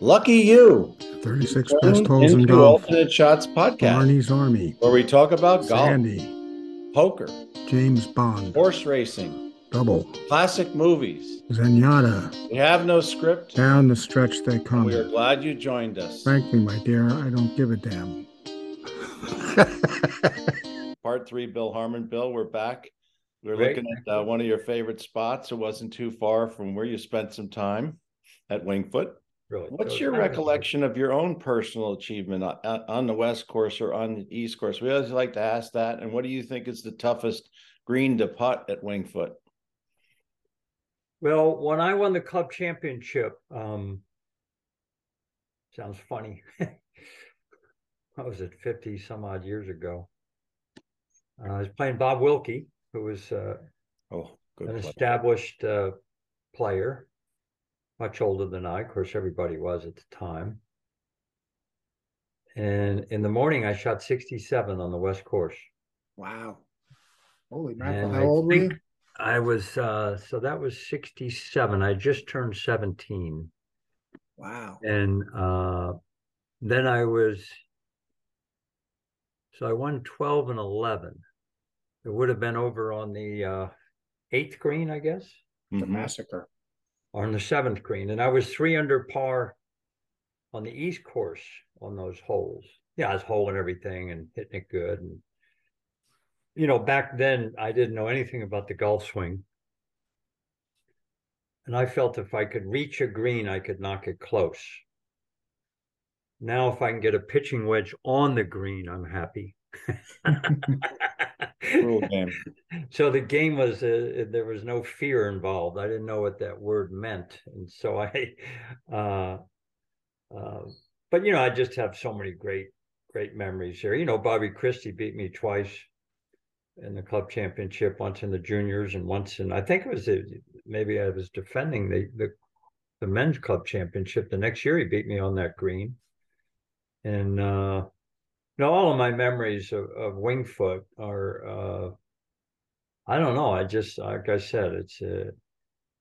Lucky you. 36 best holes in golf. Alternate Shots podcast, Barney's Army. where we talk about golf, Sandy. poker, James Bond. horse racing, Double. classic movies. Zenyatta. We have no script. Down the stretch they come. We are glad you joined us. Frankly, my dear, I don't give a damn. Part three, Bill Harmon. Bill, we're back. We're Great. looking at uh, one of your favorite spots. It wasn't too far from where you spent some time at Winged Foot. Really. What's So your recollection of your own personal achievement on, on the West Course or on the East Course? We always like to ask that. And what do you think is the toughest green to putt at Winged Foot? Well, when I won the club championship, um, sounds funny. what was it, 50 some odd years ago? Uh, I was playing Bob Wilkie, who was uh, Oh, good. an play. established uh, player, much older than I. Of course, everybody was at the time. And in the morning, I shot 67 on the West Course. Wow. Holy And mackerel. I old were you? I was, uh, so that was 67. I just turned 17. Wow. and uh, then I was so I won 12 and 11. It would have been over on the uh, eighth green, I guess, The Mhm. massacre. On the seventh green, and I was three under par on the East course on those holes. Yeah, I was holing everything and hitting it good, and you know, back then I didn't know anything about the golf swing. And I felt if I could reach a green, I could knock it close. Now, if I can get a pitching wedge on the green, I'm happy. Rule game. so the game was uh, there was no fear involved. I didn't know what that word meant, and so I, uh, uh, but you know, I just have so many great, great memories here. You know, Bobby Christie beat me twice in the club championship, once in the juniors and once in I think it was the, maybe I was defending the the the men's club championship. The next year he beat me on that green, and uh, you know, all of my memories of, of Winged Foot are. Uh, I don't know. I just like I said, it's uh,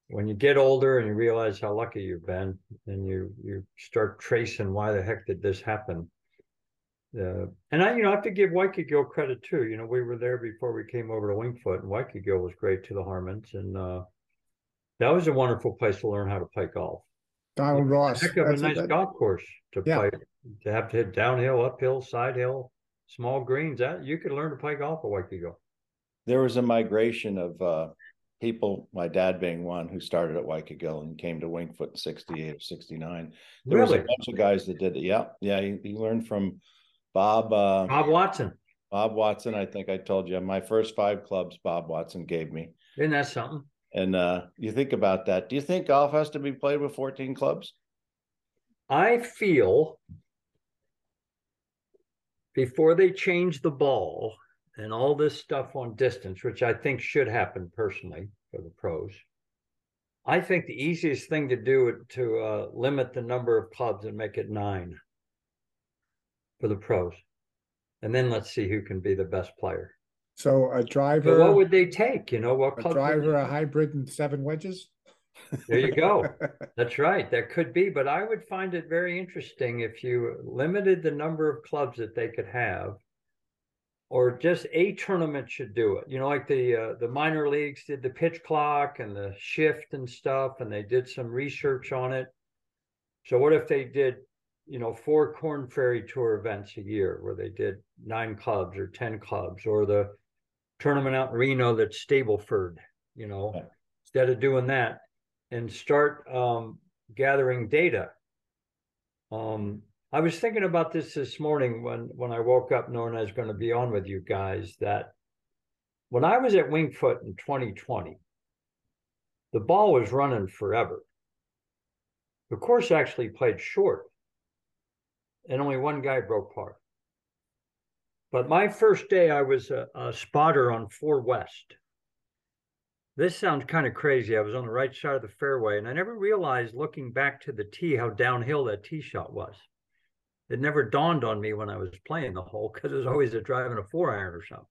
when you get older and you realize how lucky you've been, and you you start tracing why the heck did this happen. Uh, and I, you know, I have to give Wykagyl credit too. You know, we were there before we came over to Winged Foot, and Wykagyl was great to the Harmons, and uh, that was a wonderful place to learn how to play golf. Donald Ross. Heck of a nice that- golf course to Yeah. play. To have to hit downhill, uphill, side hill, small greens. That you could learn to play golf at Wykagyl. There was a migration of uh, people, my dad being one, who started at Wykagyl and came to Winged Foot in 68 or 69. There was a bunch of guys that did it. Yeah. Yeah. He, he learned from Bob. Uh, Bob Watson. Bob Watson, I think I told you my first five clubs Bob Watson gave me. Isn't that something? And uh you think about that. Do you think golf has to be played with 14 clubs? I feel before they change the ball and all this stuff on distance, which I think should happen personally for the pros, I think the easiest thing to do to uh, limit the number of clubs and make it nine for the pros. And then let's see who can be the best player. So a But driver, what would they take? You know, what a driver, a hybrid, and seven wedges. There you go. That's right. That could be, but I would find it very interesting if you limited the number of clubs that they could have, or just a tournament should do it. You know, like the uh, the minor leagues did the pitch clock and the shift and stuff, and they did some research on it. So what if they did, you know, four Corn Ferry Tour events a year, where they did nine clubs or ten clubs, or the tournament out in Reno that's Stableford, you know, Yeah. instead of doing that and start um, gathering data. Um, I was thinking about this this morning when when I woke up knowing I was going to be on with you guys. That when I was at Winged Foot in 2020, the ball was running forever. The course actually played short, and only one guy broke par. But my first day, I was a, a spotter on Four West. This sounds kind of crazy. I was on the right side of the fairway, and I never realized looking back to the tee how downhill that tee shot was. It never dawned on me when I was playing the hole because it was always a driving a four iron or something.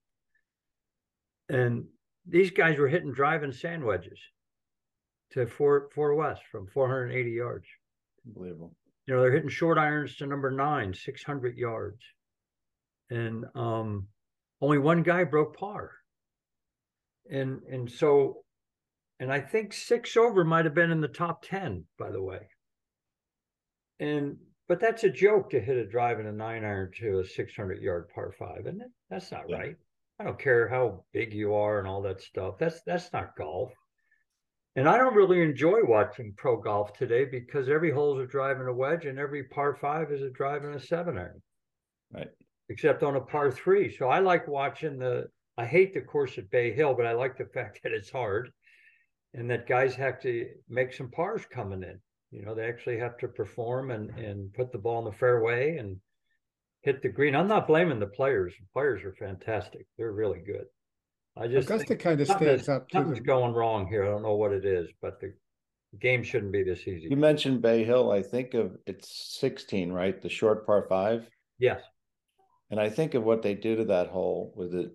And these guys were hitting driving sand wedges to four four west from 480 yards. Unbelievable. You know, they're hitting short irons to number nine, 600 yards. And um, only one guy broke par. And and so, and I think six over might have been in the top 10, by the way. And but that's a joke to hit a drive in a nine iron to a 600 yard par five, isn't it? That's not Yeah. right. I don't care how big you are and all that stuff. That's that's not golf. And I don't really enjoy watching pro golf today because every hole is a drive and a wedge, and every par five is a drive and a seven iron. Right. Except on a par three. So I like watching the. I hate the course at Bay Hill, but I like the fact that it's hard, and that guys have to make some pars coming in. You know, they actually have to perform and mm-hmm. and put the ball in the fairway and hit the green. I'm not blaming the players. The players are fantastic. They're really good. I just Augusta think kind of something stands up to something's them. going wrong here. I don't know what it is, but the game shouldn't be this easy. You mentioned Bay Hill. I think of it's 16, right? The short par five. Yes. And I think of what they do to that hole with it.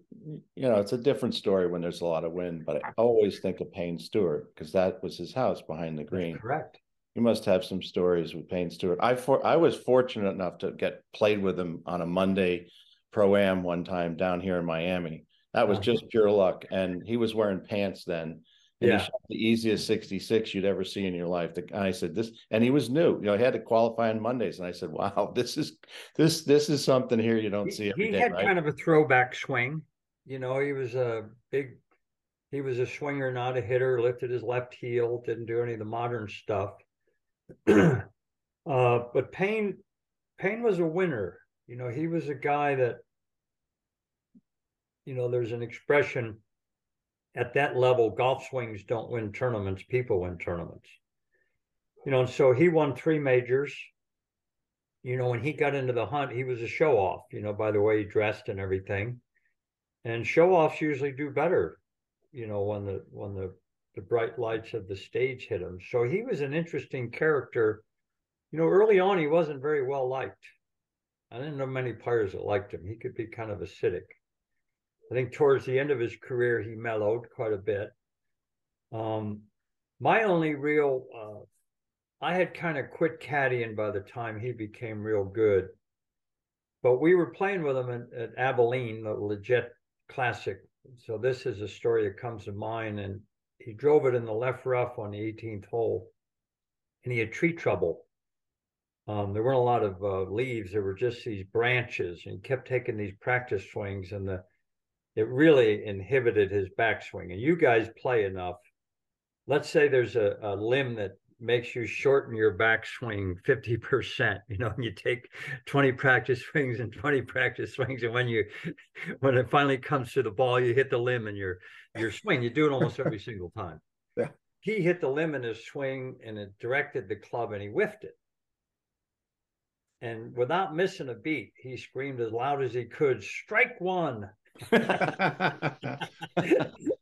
You know, it's a different story when there's a lot of wind, but I always think of Payne Stewart because that was his house behind the That's green. correct. You must have some stories with Payne Stewart. I for I was fortunate enough to get played with him on a Monday pro am one time down here in Miami. That was just pure luck, and he was wearing pants then. And Yeah. the easiest 66 you'd ever see in your life. The, and I said this, and he was new. You know, he had to qualify on Mondays, and I said, "Wow, this is this this is something here you don't He, see every he day, had right?" kind of a throwback swing. You know, he was a big, he was a swinger, not a hitter, lifted his left heel, didn't do any of the modern stuff. uh, but Payne, Payne was a winner. You know, he was a guy that, you know, there's an expression at that level, golf swings don't win tournaments, people win tournaments. You know, and so he won three majors. You know, when he got into the hunt, he was a show off, you know, by the way he dressed and everything. And show offs usually do better, you know, when the when the the bright lights of the stage hit him. So he was an interesting character. You know, early on he wasn't very well liked. I didn't know many players that liked him. He could be kind of acidic. I think towards the end of his career, he mellowed quite a bit. Um, my only real, uh, I had kind of quit caddying by the time he became real good. But we were playing with him at, Abilene, the legit classic. So this is a story that comes to mind. And he drove it in the left rough on the 18th hole, and he had tree trouble. Um, there weren't a lot of uh, leaves; there were just these branches, and he kept taking these practice swings, and the it really inhibited his backswing. And you guys play enough. Let's say there's a, a limb that makes you shorten your backswing 50%. You know, you take 20 practice swings and 20 practice swings. And when you when it finally comes to the ball, you hit the limb in your your swing. You do it almost every single time. Yeah. He hit the limb in his swing and it directed the club and he whiffed it. And without missing a beat, he screamed as loud as he could, strike one.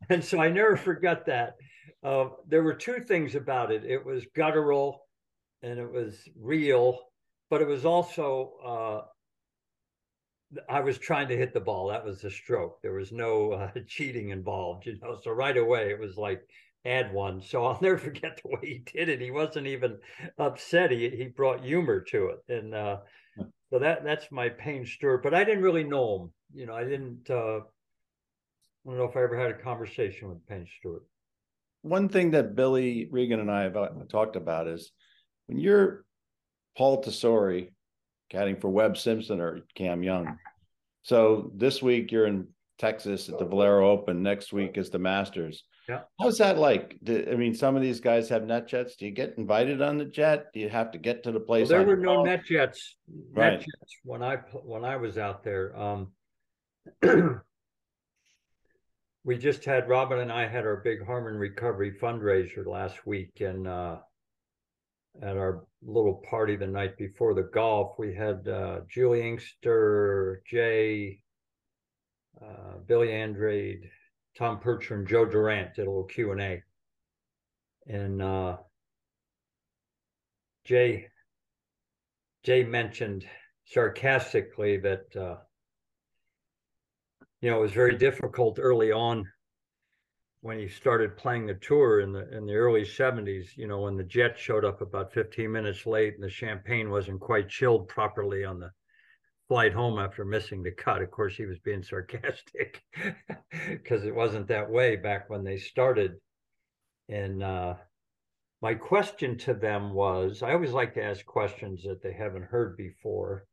and so I never forgot that. Uh, there were two things about it. It was guttural, and it was real, but it was also uh, I was trying to hit the ball. That was the stroke. There was no uh, cheating involved, you know. So right away it was like add one. So I'll never forget the way he did it. He wasn't even upset. He he brought humor to it, and uh, so that that's my Payne Stewart. But I didn't really know him. You know, I didn't. Uh, I don't know if I ever had a conversation with Payne Stewart. One thing that Billy Regan and I have uh, talked about is when you're Paul Tesori caddying for Webb Simpson or Cam Young. So this week you're in Texas at the Valero Open. Next week is the Masters. Yeah. How's that like? Do- I mean, some of these guys have NetJets. Do you get invited on the jet? Do you have to get to the Well, place? there were no NetJets. Right. Jets when I when I was out there. Um, we just had Robin and I had our big Harmon Recovery fundraiser last week, and uh, at our little party the night before the golf, we had uh, Juli Inkster, Jay, uh, Billy Andrade, Tom Purtzer, and Joe Durant did a little Q and A, and uh, Jay Jay mentioned sarcastically that uh, you know it was very difficult early on when he started playing the tour in the in the early 70s, you know, when the jet showed up about 15 minutes late and the champagne wasn't quite chilled properly on the flight home after missing the cut. Of course, he was being sarcastic because it wasn't that way back when they started. And uh, my question to them was I always like to ask questions that they haven't heard before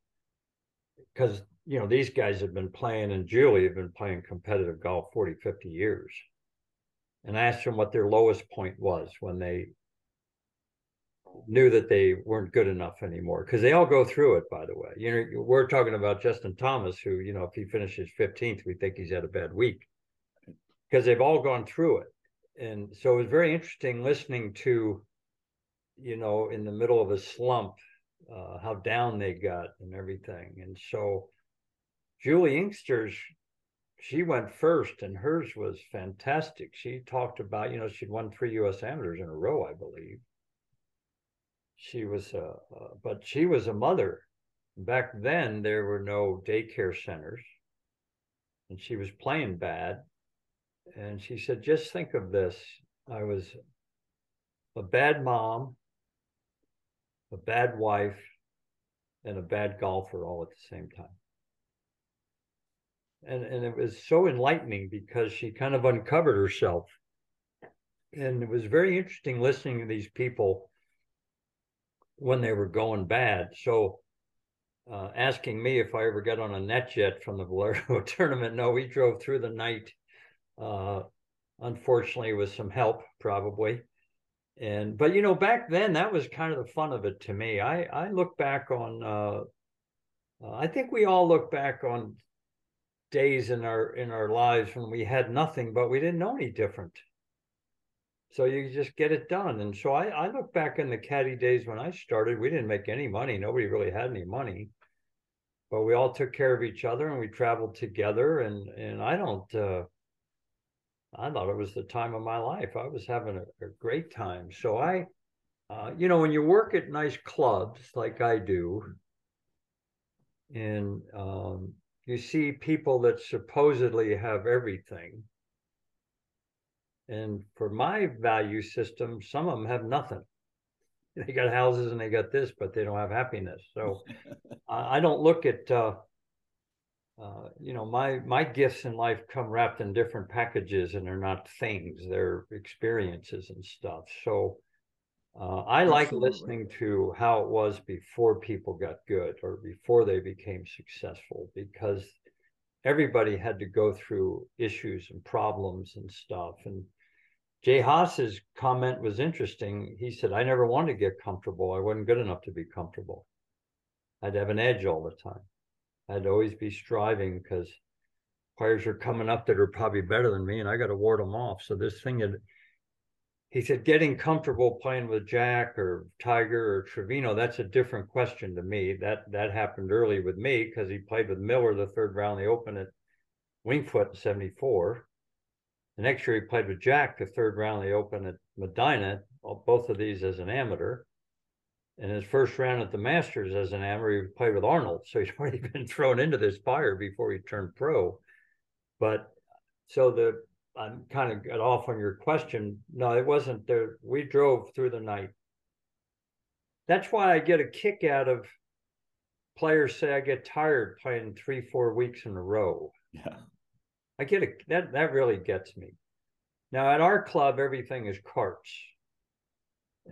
because, you know, these guys have been playing and Juli have been playing competitive golf 40, 50 years. And I asked them what their lowest point was when they knew that they weren't good enough anymore because they all go through it by the way. You know we're talking about justin thomas who you know if he finishes 15th we think he's had a bad week. Because they've all gone through it. And so it was very interesting listening to you know in the middle of a slump uh, how down they got and everything. And so juli inkster's she went first and hers was fantastic she talked about you know she'd won three us amateurs in a row i believe she was a, uh, but she was a mother. Back then, there were no daycare centers, and she was playing bad. And she said, "Just think of this: I was a bad mom, a bad wife, and a bad golfer all at the same time." And and it was so enlightening because she kind of uncovered herself, and it was very interesting listening to these people when they were going bad. So uh, asking me if I ever got on a NetJet from the Valero tournament. No, we drove through the night, uh, unfortunately, with some help, probably. And but you know, back then that was kind of the fun of it to me. I I look back on. Uh, uh I think we all look back on days in our in our lives when we had nothing, but we didn't know any different. So you just get it done. And so I, I look back in the caddy days when I started, we didn't make any money. Nobody really had any money, but we all took care of each other and we traveled together. And, and I don't, uh, I thought it was the time of my life. I was having a, a great time. So I, uh, you know, when you work at nice clubs like I do, and um, you see people that supposedly have everything, and for my value system, some of them have nothing. They got houses and they got this, but they don't have happiness. So I don't look at, uh, uh, you know, my my gifts in life come wrapped in different packages, and they're not things; they're experiences and stuff. So uh, I like listening to how it was before people got good or before they became successful, because everybody had to go through issues and problems and stuff, and Jay Haas's comment was interesting. He said, I never wanted to get comfortable. I wasn't good enough to be comfortable. I'd have an edge all the time. I'd always be striving because players are coming up that are probably better than me and I got to ward them off. So this thing had, he said, getting comfortable playing with Jack or Tiger or Trevino, that's a different question to me. That that happened early with me because he played with Miller the third round, the Open at Winged Foot in 74. The next year he played with Jack, the third round the Open at Medinah, both of these as an amateur. And his first round at the Masters as an amateur, he played with Arnold. So he's already been thrown into this fire before he turned pro. But so the I'm kind of got off on your question. No, it wasn't there. We drove through the night. That's why I get a kick out of players say I get tired playing three, four weeks in a row. Yeah. I get it. That that really gets me. Now at our club, everything is carts.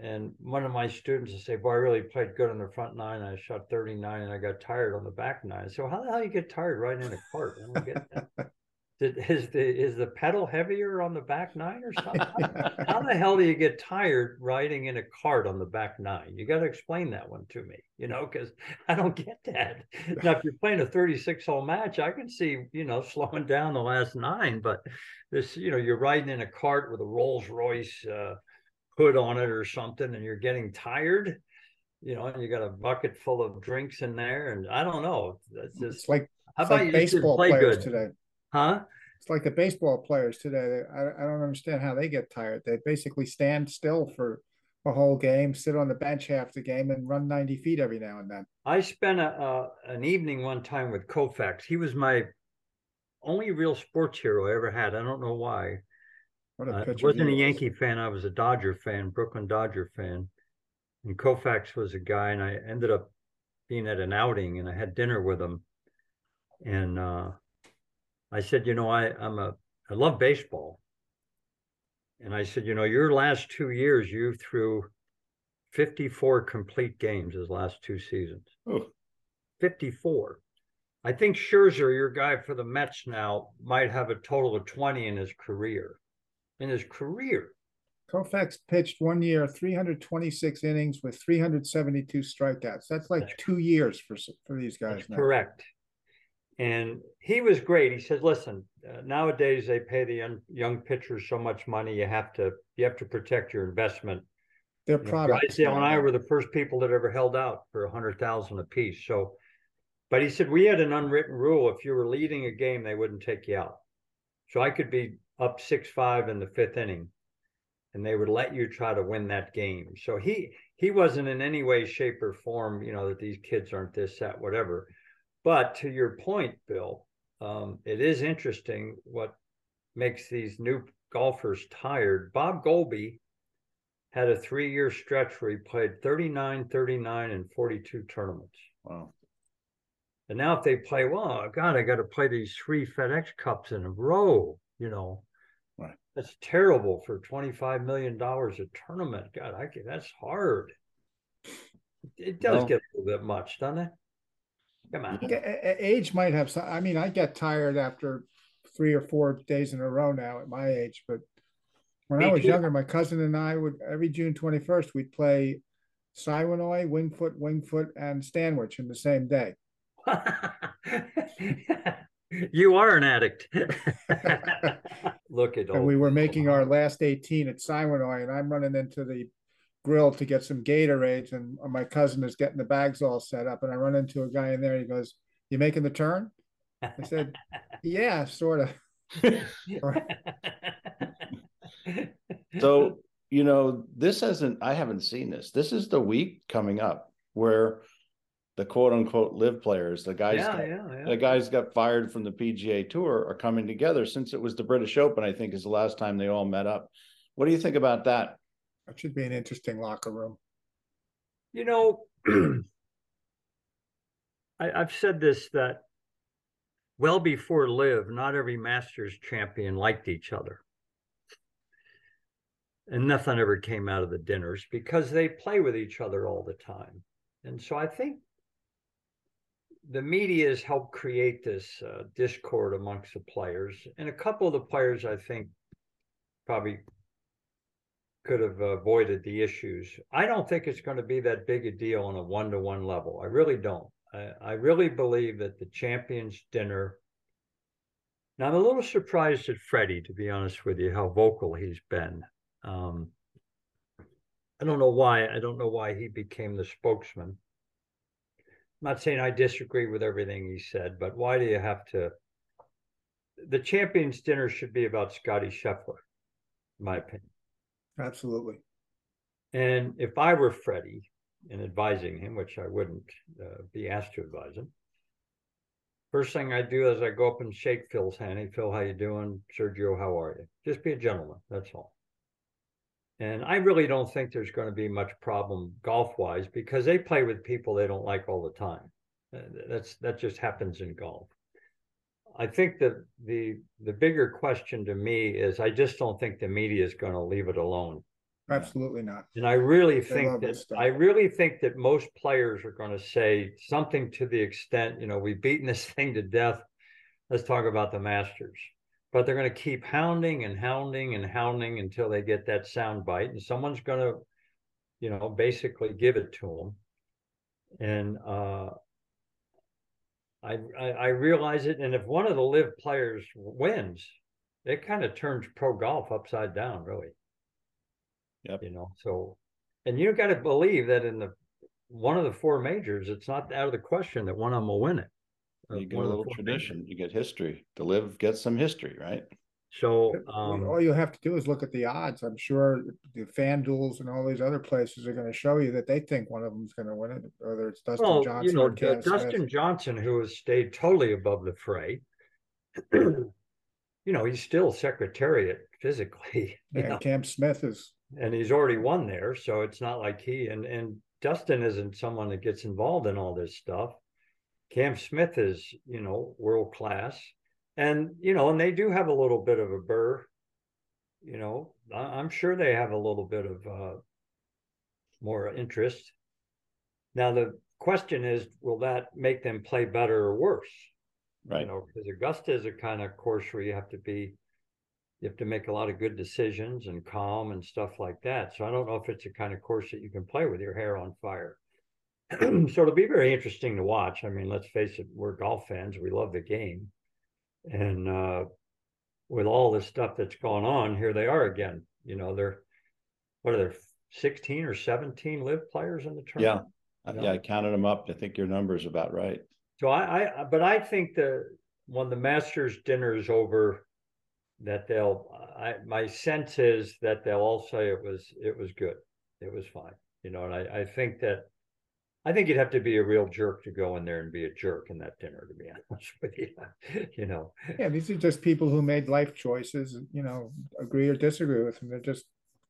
And one of my students will say, Boy, I really played good on the front nine. I shot 39 and I got tired on the back nine. So how the hell you get tired riding in a cart? I don't get that. Did, is the is the pedal heavier on the back nine or something? How the hell do you get tired riding in a cart on the back nine? You got to explain that one to me, you know, because I don't get that. Now, if you're playing a 36 hole match, I can see, you know, slowing down the last nine, but this, you know, you're riding in a cart with a Rolls Royce uh, hood on it or something, and you're getting tired you know, and you got a bucket full of drinks in there, and I don't know. That's just It's like, how about like you baseball play players good, today. Huh? It's like the baseball players today. I, I don't understand how they get tired. They basically stand still for a whole game, sit on the bench half the game, and run 90 feet every now and then. I spent a, an evening one time with Koufax. He was my only real sports hero I ever had. I don't know why. What a I pitcher wasn't a was. Yankee fan. I was a Dodger fan, Brooklyn Dodger fan. And Koufax was a guy, and I ended up being at an outing, and I had dinner with him. And uh, I said, you know, I I'm a I love baseball. And I said, you know, your last two years, you threw 54 complete games his last two seasons. Oh, 54. I think Scherzer, your guy for the Mets now, might have a total of 20 in his career. In his career. Koufax pitched one year, three hundred twenty-six innings with three hundred seventy-two strikeouts. That's like two years for, for these guys correct. And he was great. He said, "Listen, uh, nowadays they pay the young, young pitchers so much money. You have to you have to protect your investment. Their products. Drysdale and I were the first people that ever held out for a hundred thousand apiece. So, but he said we had an unwritten rule: if you were leading a game, they wouldn't take you out. So I could be up six five in the fifth inning, and they would let you try to win that game. So he he wasn't in any way, shape, or form, you know, that these kids aren't this, that, whatever. But to your point, Bill, um, it is interesting what makes these new golfers tired. Bob Goalby had a three year stretch where he played 39, 39, and 42 tournaments. wow. And now if they play, well, God, I got to play these three FedEx Cups in a row, you know. Right. That's terrible for $25 million a tournament. God, I that's hard. It does Well- get a little bit much, doesn't it? Come on. Age might have some, I mean, I get tired after three or four days in a row now at my age, but when I was too. younger, my cousin and I would, every June twenty-first, we'd play Siwanoy, Wingfoot, Wingfoot, and Stanwich in the same day. you are an addict. Look at And we were making our last eighteen at Siwanoy, and I'm running into the grill to get some Gatorades, and my cousin is getting the bags all set up, and I run into a guy in there, he goes, you making the turn? I said, yeah, sort of. So, you know, this hasn't, I haven't seen this. This is the week coming up where the quote unquote LIV players, the guys, yeah, got- yeah, yeah. the guys got fired from the PGA Tour are coming together since it was the British Open, I think is the last time they all met up. What do you think about that? That should be an interesting locker room. You know, I, I've said this that well before LIV, not every Masters champion liked each other. And nothing ever came out of the dinners because they play with each other all the time. And so I think the media has helped create this uh, discord amongst the players. And a couple of the players, I think, probably could have avoided the issues. I don't think it's going to be that big a deal on a one to one level. I really don't. I, I really believe that the champions dinner. Now I'm a little surprised at Freddie, to be honest with you, how vocal he's been. Um, I don't know why. I don't know why he became the spokesman. I'm not saying I disagree with everything he said, but why do you have to? The champions dinner should be about Scotty Scheffler, in my opinion. Absolutely. And if I were Freddie and advising him, which I wouldn't uh, be asked to advise him, first thing I do is I go up and shake Phil's hand. Hey, Phil, how you doing? Sergio, how are you? Just be a gentleman. That's all. And I really don't think there's going to be much problem golf wise because they play with people they don't like all the time. Uh, That's that just happens in golf. I think that the the bigger question to me is I just don't think the media is going to leave it alone. Absolutely not. And I really They think that. I really think that most players are going to say something to the extent, you know, we've beaten this thing to death. Let's talk about the Masters. But they're going to keep hounding and hounding and hounding until they get that sound bite, and someone's going to, you know, basically give it to them. And uh, I, I I realize it, and if one of the LIV players wins, it kind of turns pro golf upside down, really. Yep. You know, so and you got to believe that in the one of the four majors, it's not out of the question that one of them will win it. You get a one of the little majors. tradition, you get history. To live, get some history, right? So um, All you have to do is look at the odds. I'm sure the fan duels and all these other places are going to show you that they think one of them's going to win it, whether it's Dustin well, Johnson you know, or D- Smith. Dustin Johnson, who has stayed totally above the fray, you know, he's still secretariat physically. Yeah, know, Cam Smith is, and he's already won there, so it's not like he and and Dustin isn't someone that gets involved in all this stuff. Cam Smith is, you know, world class, and you know, and they do have a little bit of a burr. You know, I'm sure they have a little bit of uh, more interest. Now the question is, will that make them play better or worse? right You know, because Augusta is a kind of course where you have to be, you have to make a lot of good decisions and calm and stuff like that. So I don't know if it's a kind of course that you can play with your hair on fire. so it'll be very interesting to watch. I mean, let's face it, we're golf fans. We love the game. And uh, with all this stuff that's going on, here they are again. You know, they're, what are there, 16 or 17 LIV players in the Yeah. tournament? Uh, Yeah. Yeah, I counted them up. I think your number is about right. So I, I, but I think that when the Masters dinner is over, that they'll, I, my sense is that they'll all say it was, it was good. It was fine, you know, and I, I think that, I think you'd have to be a real jerk to go in there and be a jerk in that dinner, to be honest with you, you know. yeah, these are just people who made life choices, you know, agree or disagree with them. They're just,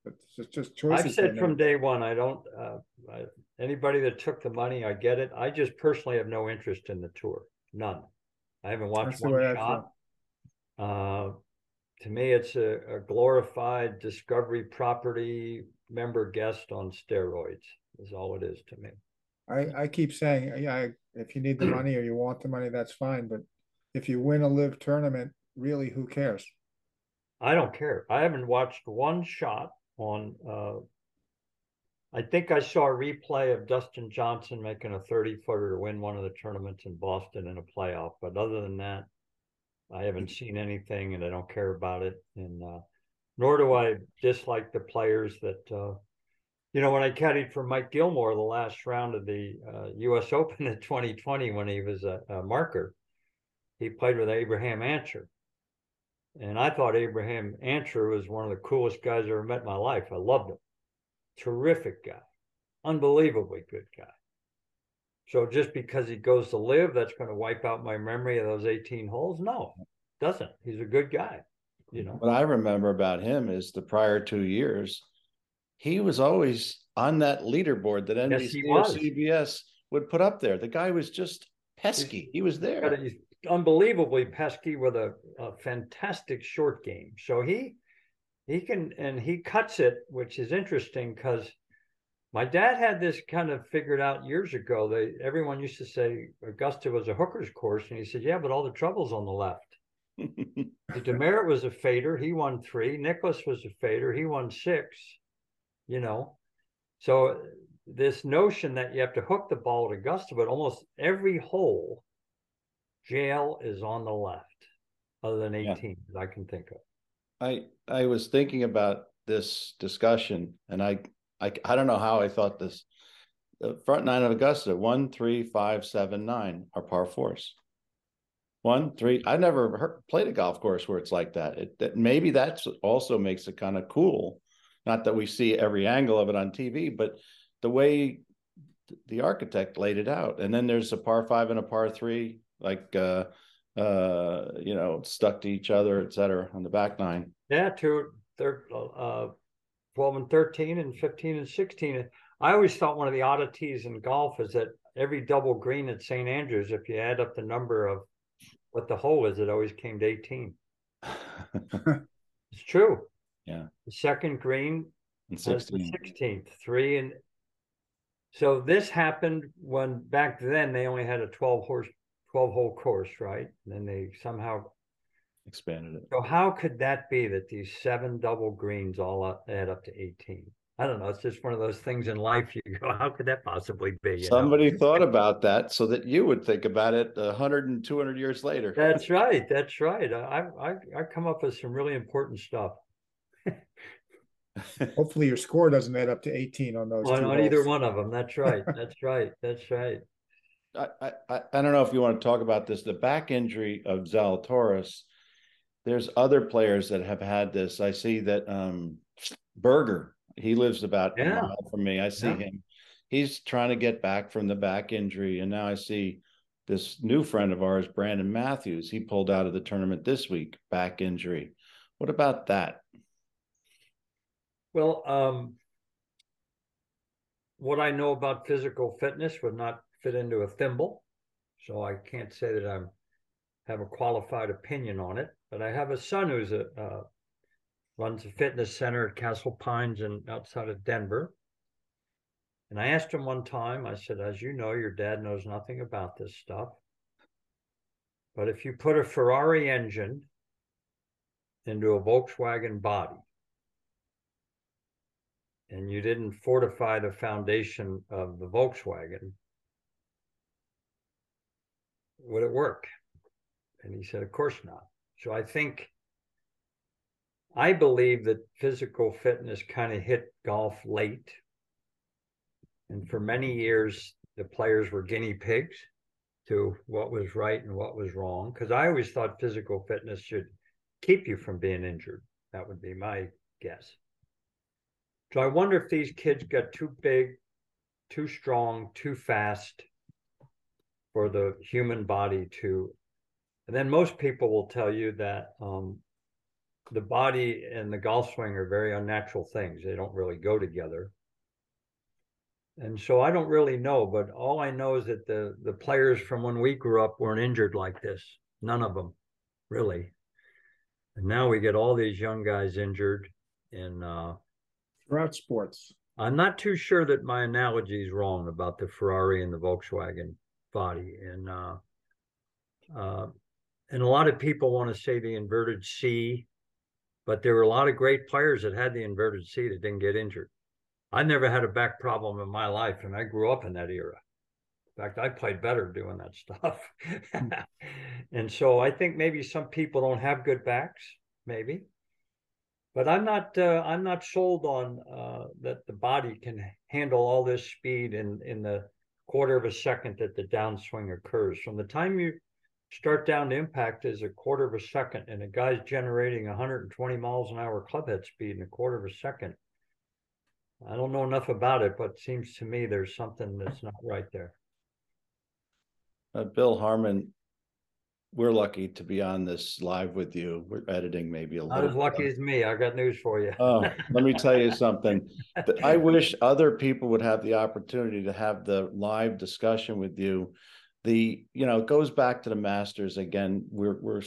it's just- just choices. I've said from day one, I don't, uh, I, anybody that took the money, I get it. I just personally have no interest in the tour, none. I haven't watched That's one shot. Uh, to me, it's a, a glorified Discovery property member guest on steroids is all it is to me. I, I keep saying, yeah, I- if you need the money or you want the money, that's fine, but if you win a LIV tournament, really, who cares? I don't care. I haven't watched one shot on, uh, I think I saw a replay of Dustin Johnson making a 30 footer to win one of the tournaments in Boston in a playoff. But other than that, I haven't seen anything and I don't care about it. And, uh, nor do I dislike the players that, uh, you know, when I caddied for Mike Gilmore the last round of the uh, U.S. Open in 2020 when he was a, a marker, he played with Abraham Ancer. And I thought Abraham Ancer was one of the coolest guys I ever met in my life. I loved him. Terrific guy. Unbelievably good guy. So just because he goes to LIV, that's going to wipe out my memory of those 18 holes? No, doesn't. He's a good guy. You know, What I remember about him is the prior two years, he was always on that leaderboard that Yes, NBC or. CBS would put up there. The guy was just pesky. He was But there. he's unbelievably pesky with a, a fantastic short game. So he he can and he cuts it, which is interesting because my dad had this kind of figured out years ago. They everyone used to say Augusta was a hooker's course, and he said, "Yeah, but all the trouble's on the left." The Demaret was a fader. He won three. Nicklaus was a fader. He won six. You know, so this notion that you have to hook the ball at Augusta, but almost every hole, jail is on the left, other than Yeah. 18 that I can think of. I I was thinking about this discussion, and I I I don't know how I thought this. The front nine of Augusta, one, three, five, seven, nine are par fours. One, three. I've never heard, played a golf course where it's like that. It that maybe that's also makes it kind of cool. Not that we see every angle of it on TV, but the way the architect laid it out. And then there's a par five and a par three, like uh uh you know, stuck to each other, et cetera, on the back nine. Yeah, two, third, uh, 12 and 13 and 15 and 16. I always thought one of the oddities in golf is that every double green at St. Andrews, if you add up the number of what the hole is, it always came to 18. It's true. Yeah. The second green and That's the sixteenth, three and so this happened when back then they only had a twelve horse, twelve hole course, right? And then they somehow, expanded it. so how could that be that these seven double greens all up, add up to eighteen? I don't know. It's just one of those things in life. You go, how could that possibly be? you know? Somebody thought about that so that you would think about it a hundred and two hundred years later. That's right. That's right. I, I, I come up with some really important stuff. Hopefully your score doesn't add up to eighteen on those. On, two on either holes. one of them. That's right. That's right. That's right. I, I, I I don't know if you want to talk about this, the back injury of Zalatoris. There's other players that have had this. I see that um Berger, he lives about a mile from me. I see Yeah. him. He's trying to get back from the back injury. And now I see this new friend of ours, Brandon Matthews, he pulled out of the tournament this week, back injury. What about that? Well, um, what I know about physical fitness would not fit into a thimble, so I can't say that I'm have a qualified opinion on it. But I have a son who's a uh, runs a fitness center at Castle Pines and outside of Denver. And I asked him one time, I said, as you know, your dad knows nothing about this stuff. But if you put a Ferrari engine into a Volkswagen body and you didn't fortify the foundation of the Volkswagen, would it work? And he said, Of course not. So I think, I believe that physical fitness kind of hit golf late. And for many years, the players were guinea pigs to what was right and what was wrong. Because I always thought physical fitness should keep you from being injured. That would be my guess. So I wonder if these kids got too big, too strong, too fast for the human body to. And then most people will tell you that um, the body and the golf swing are very unnatural things. They don't really go together. And so I don't really know, but all I know is that the the players from when we grew up weren't injured like this. None of them, really. And now we get all these young guys injured, and uh, throughout sports. I'm not too sure that my analogy is wrong about the Ferrari and the Volkswagen body, and uh, uh, and a lot of people want to say the inverted C, but there were a lot of great players that had the inverted C that didn't get injured. I never had a back problem in my life, and I grew up in that era. In fact, I played better doing that stuff. and so I think maybe some people don't have good backs, maybe. But I'm not uh, I'm not sold on uh, that the body can handle all this speed in in the quarter of a second that the downswing occurs. From the time you start down to impact is a quarter of a second, and a guy's generating 120 miles an hour clubhead speed in a quarter of a second. I don't know enough about it, but it seems to me there's something that's not right there. Uh, Bill Harmon, we're lucky to be on this live with you. We're editing maybe a Not little. as lucky as me. I got news for you. Oh, let me tell you something. I wish other people would have the opportunity to have the live discussion with you. The, you know, it goes back to the Masters again. We're, we're,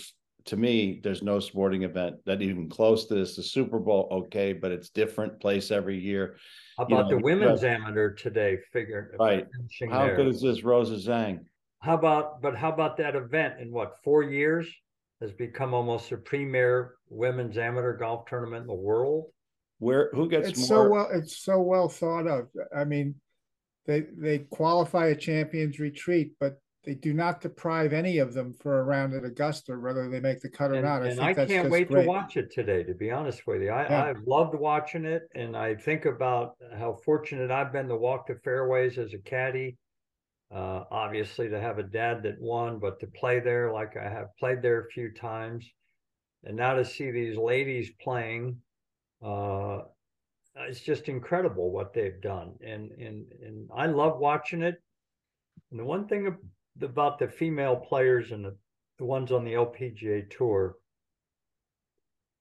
to me, there's no sporting event that even close to this. The Super Bowl, okay, but it's different place every year. How you about know, the women's amateur today? Figure Right. How there. good is this Rosa Zhang? How about, but how about that event in what, four years? Has become almost the premier women's amateur golf tournament in the world. Where, who gets It's more? so well, it's so well thought of. I mean, they they qualify a champions retreat, but they do not deprive any of them for a round at Augusta, whether they make the cut or And, not. I and think I that's can't wait great. to watch it today, to be honest with you. I, Yeah. I've loved watching it and I think about how fortunate I've been to walk the fairways as a caddy. Uh, obviously to have a dad that won, but to play there like I have played there a few times. And now to see these ladies playing, uh, it's just incredible what they've done. And, and, and I love watching it. And the one thing about the female players and the, the ones on the LPGA tour,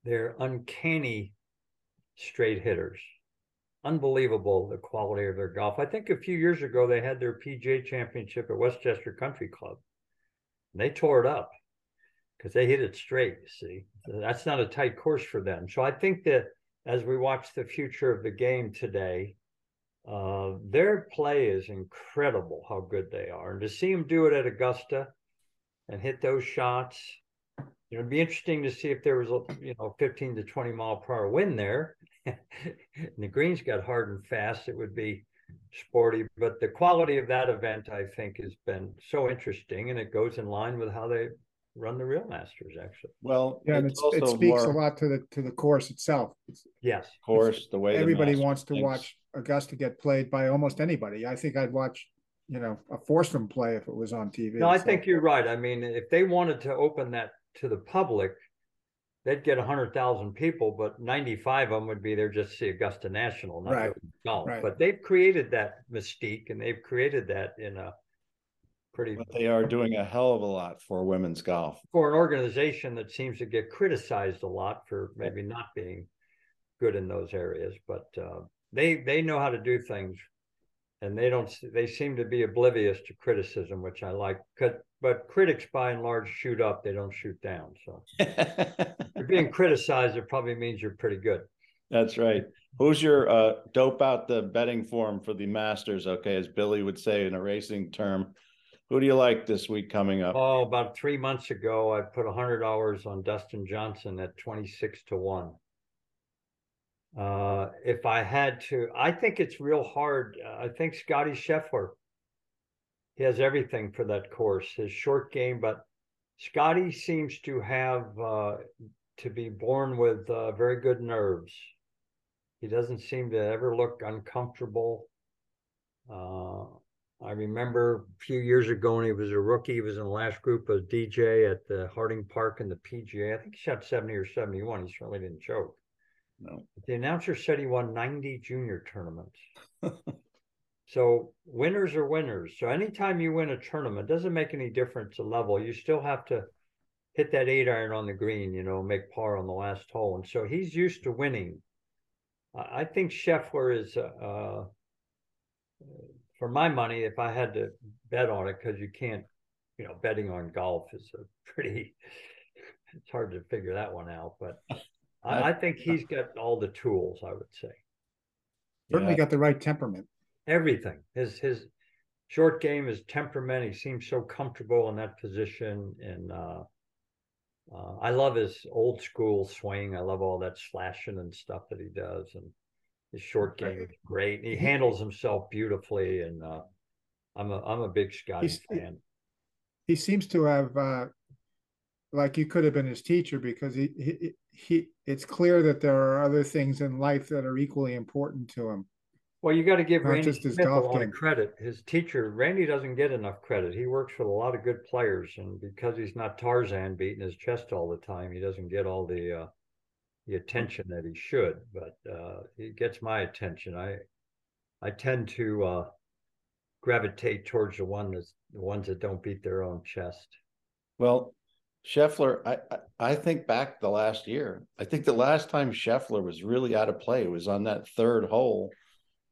they're uncanny straight hitters. Unbelievable the quality of their golf. I think a few years ago they had their PGA championship at Westchester Country Club. They tore it up because they hit it straight, you see. That's not a tight course for them. So I think that as we watch the future of the game today, uh, their play is incredible how good they are. And to see them do it at Augusta and hit those shots, you know, it'd be interesting to see if there was a you know 15 to 20 mile per hour wind there. And the greens got hard and fast, it would be sporty. But the quality of that event, I think, has been so interesting, and it goes in line with how they run the real Masters. Actually, Well, Yeah, and it's it's, it also speaks a lot to the to the course itself. It's- yes, course, the way. Everybody Masters wants to thinks. watch Augusta get played by almost anybody. I think I'd watch, you know, a foursome play if it was on TV. No, I so- think you're right. I mean, if they wanted to open that to the public, they'd get hundred thousand people, but ninety-five of them would be there just to see Augusta National, not Right, golf. right. But they've created that mystique and they've created that in a pretty But they are doing a hell of a lot for women's golf. for an organization that seems to get criticized a lot for maybe not being good in those areas, but uh, they they know how to do things, and they don't. They seem to be oblivious to criticism, which I like. But but critics, by and large, shoot up; they don't shoot down. So you're being criticized, it probably means you're pretty good. That's right. Who's your uh, dope out the betting form for the Masters? Okay, as Billy would say in a racing term, who do you like this week coming up? Oh, about three months ago, I put a hundred dollars on Dustin Johnson at twenty six to one. Uh, if I had to, I think it's real hard. Uh, I think Scotty Scheffler, he has everything for that course. His short game, but Scotty seems to have uh, to be born with uh, very good nerves. He doesn't seem to ever look uncomfortable. Uh, I remember a few years ago when he was a rookie, he was in the last group of DJ at the Harding Park in the PGA. I think he shot 70 or 71. He certainly didn't choke. No. The announcer said he won 90 junior tournaments. so winners are winners. So anytime you win a tournament, doesn't make any difference the level. You still have to hit that eight iron on the green, you know, make par on the last hole. And so he's used to winning. I think Scheffler is, uh, uh, for my money, if I had to bet on it, because you can't, you know, betting on golf is a pretty, it's hard to figure that one out. But I, I think he's got all the tools, I would say. Certainly yeah. got the right temperament. Everything. His his short game, his temperament. He seems so comfortable in that position, and uh, uh, I love his old school swing. I love all that slashing and stuff that he does, and his short game is great. He handles himself beautifully, and uh, I'm a I'm a big Scotty He's, fan. He seems to have uh, like you could have been his teacher because he, he he it's clear that there are other things in life that are equally important to him. Well, you got to give Not Randy Smith a lot game. of credit. His teacher, Randy, doesn't get enough credit. He works with a lot of good players, and because he's not Tarzan beating his chest all the time, he doesn't get all the uh, the attention that he should. But uh, he gets my attention. I I tend to uh, gravitate towards the one that's the ones that don't beat their own chest. Well, Scheffler, I, I think back the last year. I think the last time Scheffler was really out of play was on that third hole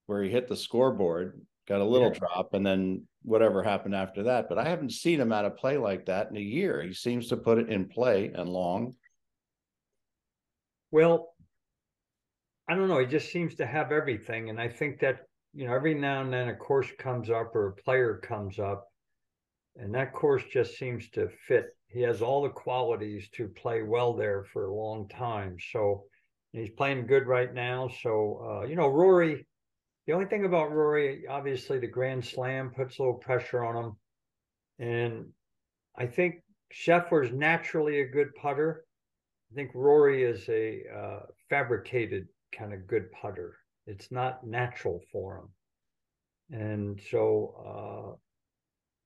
where he hit the scoreboard, got a little yeah. drop, and then whatever happened after that. But I haven't seen him out of play like that in a year. He seems to put it in play and long. Well, I don't know. He just seems to have everything. And I think that, you know, every now and then a course comes up or a player comes up, and that course just seems to fit he has all the qualities to play well there for a long time. So he's playing good right now. So uh, you know, Rory. The only thing about Rory, obviously, the Grand Slam puts a little pressure on him, and I think Scheffler's naturally a good putter. I think Rory is a uh, fabricated kind of good putter. It's not natural for him, and so uh,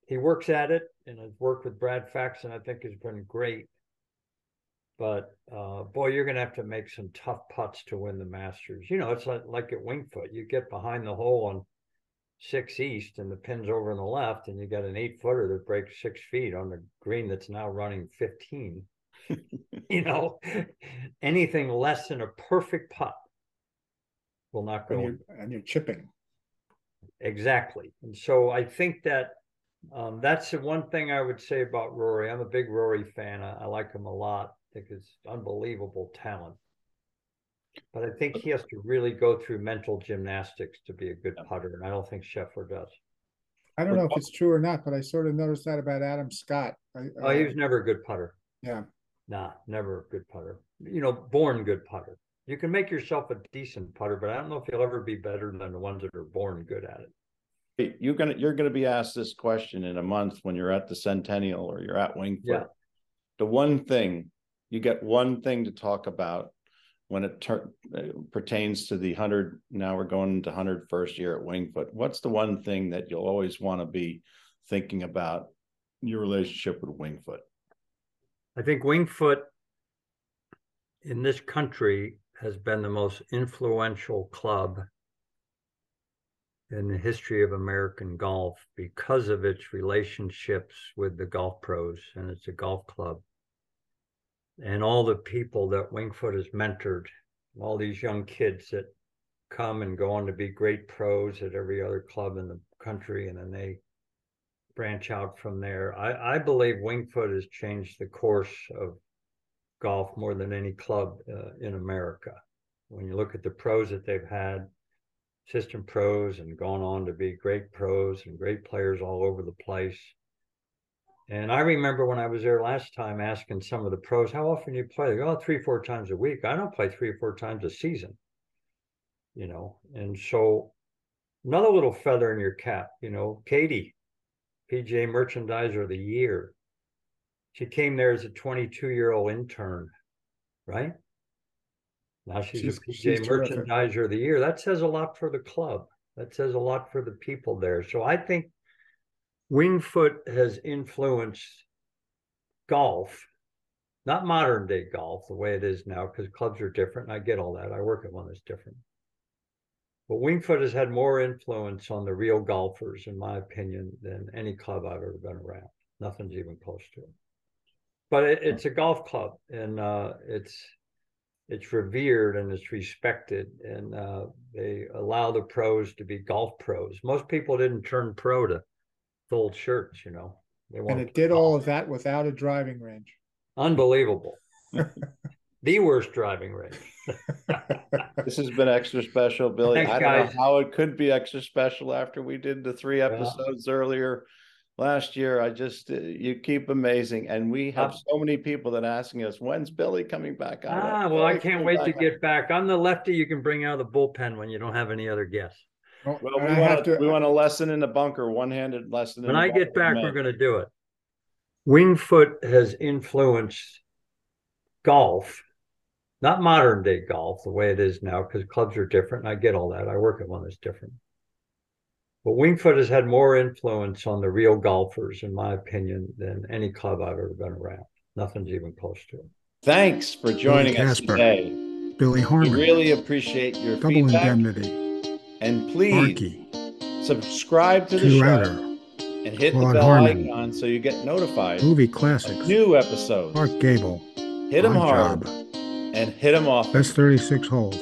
he works at it and has worked with Brad Faxon, I think has been great. But uh, boy, you're going to have to make some tough putts to win the Masters. You know, it's like, like at Winged Foot. You get behind the hole on six east and the pin's over on the left, and you got an eight footer that breaks six feet on the green that's now running 15. you know, anything less than a perfect putt will not go. And you're, and you're chipping. Exactly. And so I think that um, that's the one thing I would say about Rory. I'm a big Rory fan. I, I like him a lot. I think he's unbelievable talent. But I think he has to really go through mental gymnastics to be a good putter, and I don't think Scheffler does. I don't know if it's true or not, but I sort of noticed that about Adam Scott. I, oh, he was never a good putter. Yeah. Nah, never a good putter. You know, born good putter. You can make yourself a decent putter, but I don't know if you'll ever be better than the ones that are born good at it you're gonna you're gonna be asked this question in a month when you're at the Centennial or you're at Winged Foot. Yeah. The one thing you get one thing to talk about when it ter- uh, pertains to the hundred. Now we're going into hundred first year at Winged Foot. What's the one thing that you'll always want to be thinking about your relationship with Winged Foot? I think Winged Foot in this country has been the most influential club in the history of American golf because of its relationships with the golf pros, and it's a golf club. And all the people that Winged Foot has mentored, all these young kids that come and go on to be great pros at every other club in the country, and then they branch out from there. I, I believe Winged Foot has changed the course of golf more than any club uh, in America. When you look at the pros that they've had, assistant pros, and gone on to be great pros and great players all over the place. And I remember when I was there last time asking some of the pros, how often you play? They go, oh, three, four times a week. I don't play three or four times a season, you know. And so another little feather in your cap, you know, Katie, PGA Merchandiser of the Year. She came there as a 22 year old intern, right? Now she's, She's- a PGA she's terrific. Merchandiser of the Year. That says a lot for the club. That says a lot for the people there. So I think Winged Foot has influenced golf, not modern day golf the way it is now, because clubs are different. And I get all that. I work at one that's different. But Winged Foot has had more influence on the real golfers, in my opinion, than any club I've ever been around. Nothing's even close to it. But it, it's a golf club, and uh, it's it's revered and it's respected, and uh, they allow the pros to be golf pros. Most people didn't turn pro to fold shirts, you know. They And it did all of that without a driving range. unbelievable. the worst driving range. This has been extra special, Billy. Thanks, I don't guys. know how it could be extra special after we did the three episodes earlier last year. I just, uh, you keep amazing. And we have Uh, so many people that are asking us, when's Billy coming back on? Ah, When's well, I can't wait to back on?" get back. I'm the lefty you can bring out of the bullpen when you don't have any other guests. Well, Well, we have want, to, to, we want a lesson in the bunker, one-handed lesson. in When the I get back, we're going to do it. Winged Foot has influenced golf, not modern day golf the way it is now, because clubs are different. And I get all that. I work at one that's different. But Winged Foot has had more influence on the real golfers, in my opinion, than any club I've ever been around. Nothing's even close to it. Thanks for joining us Casper. today. Billy We Harmon, really appreciate your Double feedback. Indemnity, And please Arky, subscribe to the Two show Router, and hit the bell Harmon. icon so you get notified Movie of Classics, new episodes. Mark Gable, Hit them hard Job, and hit them off. Best 36 Holes,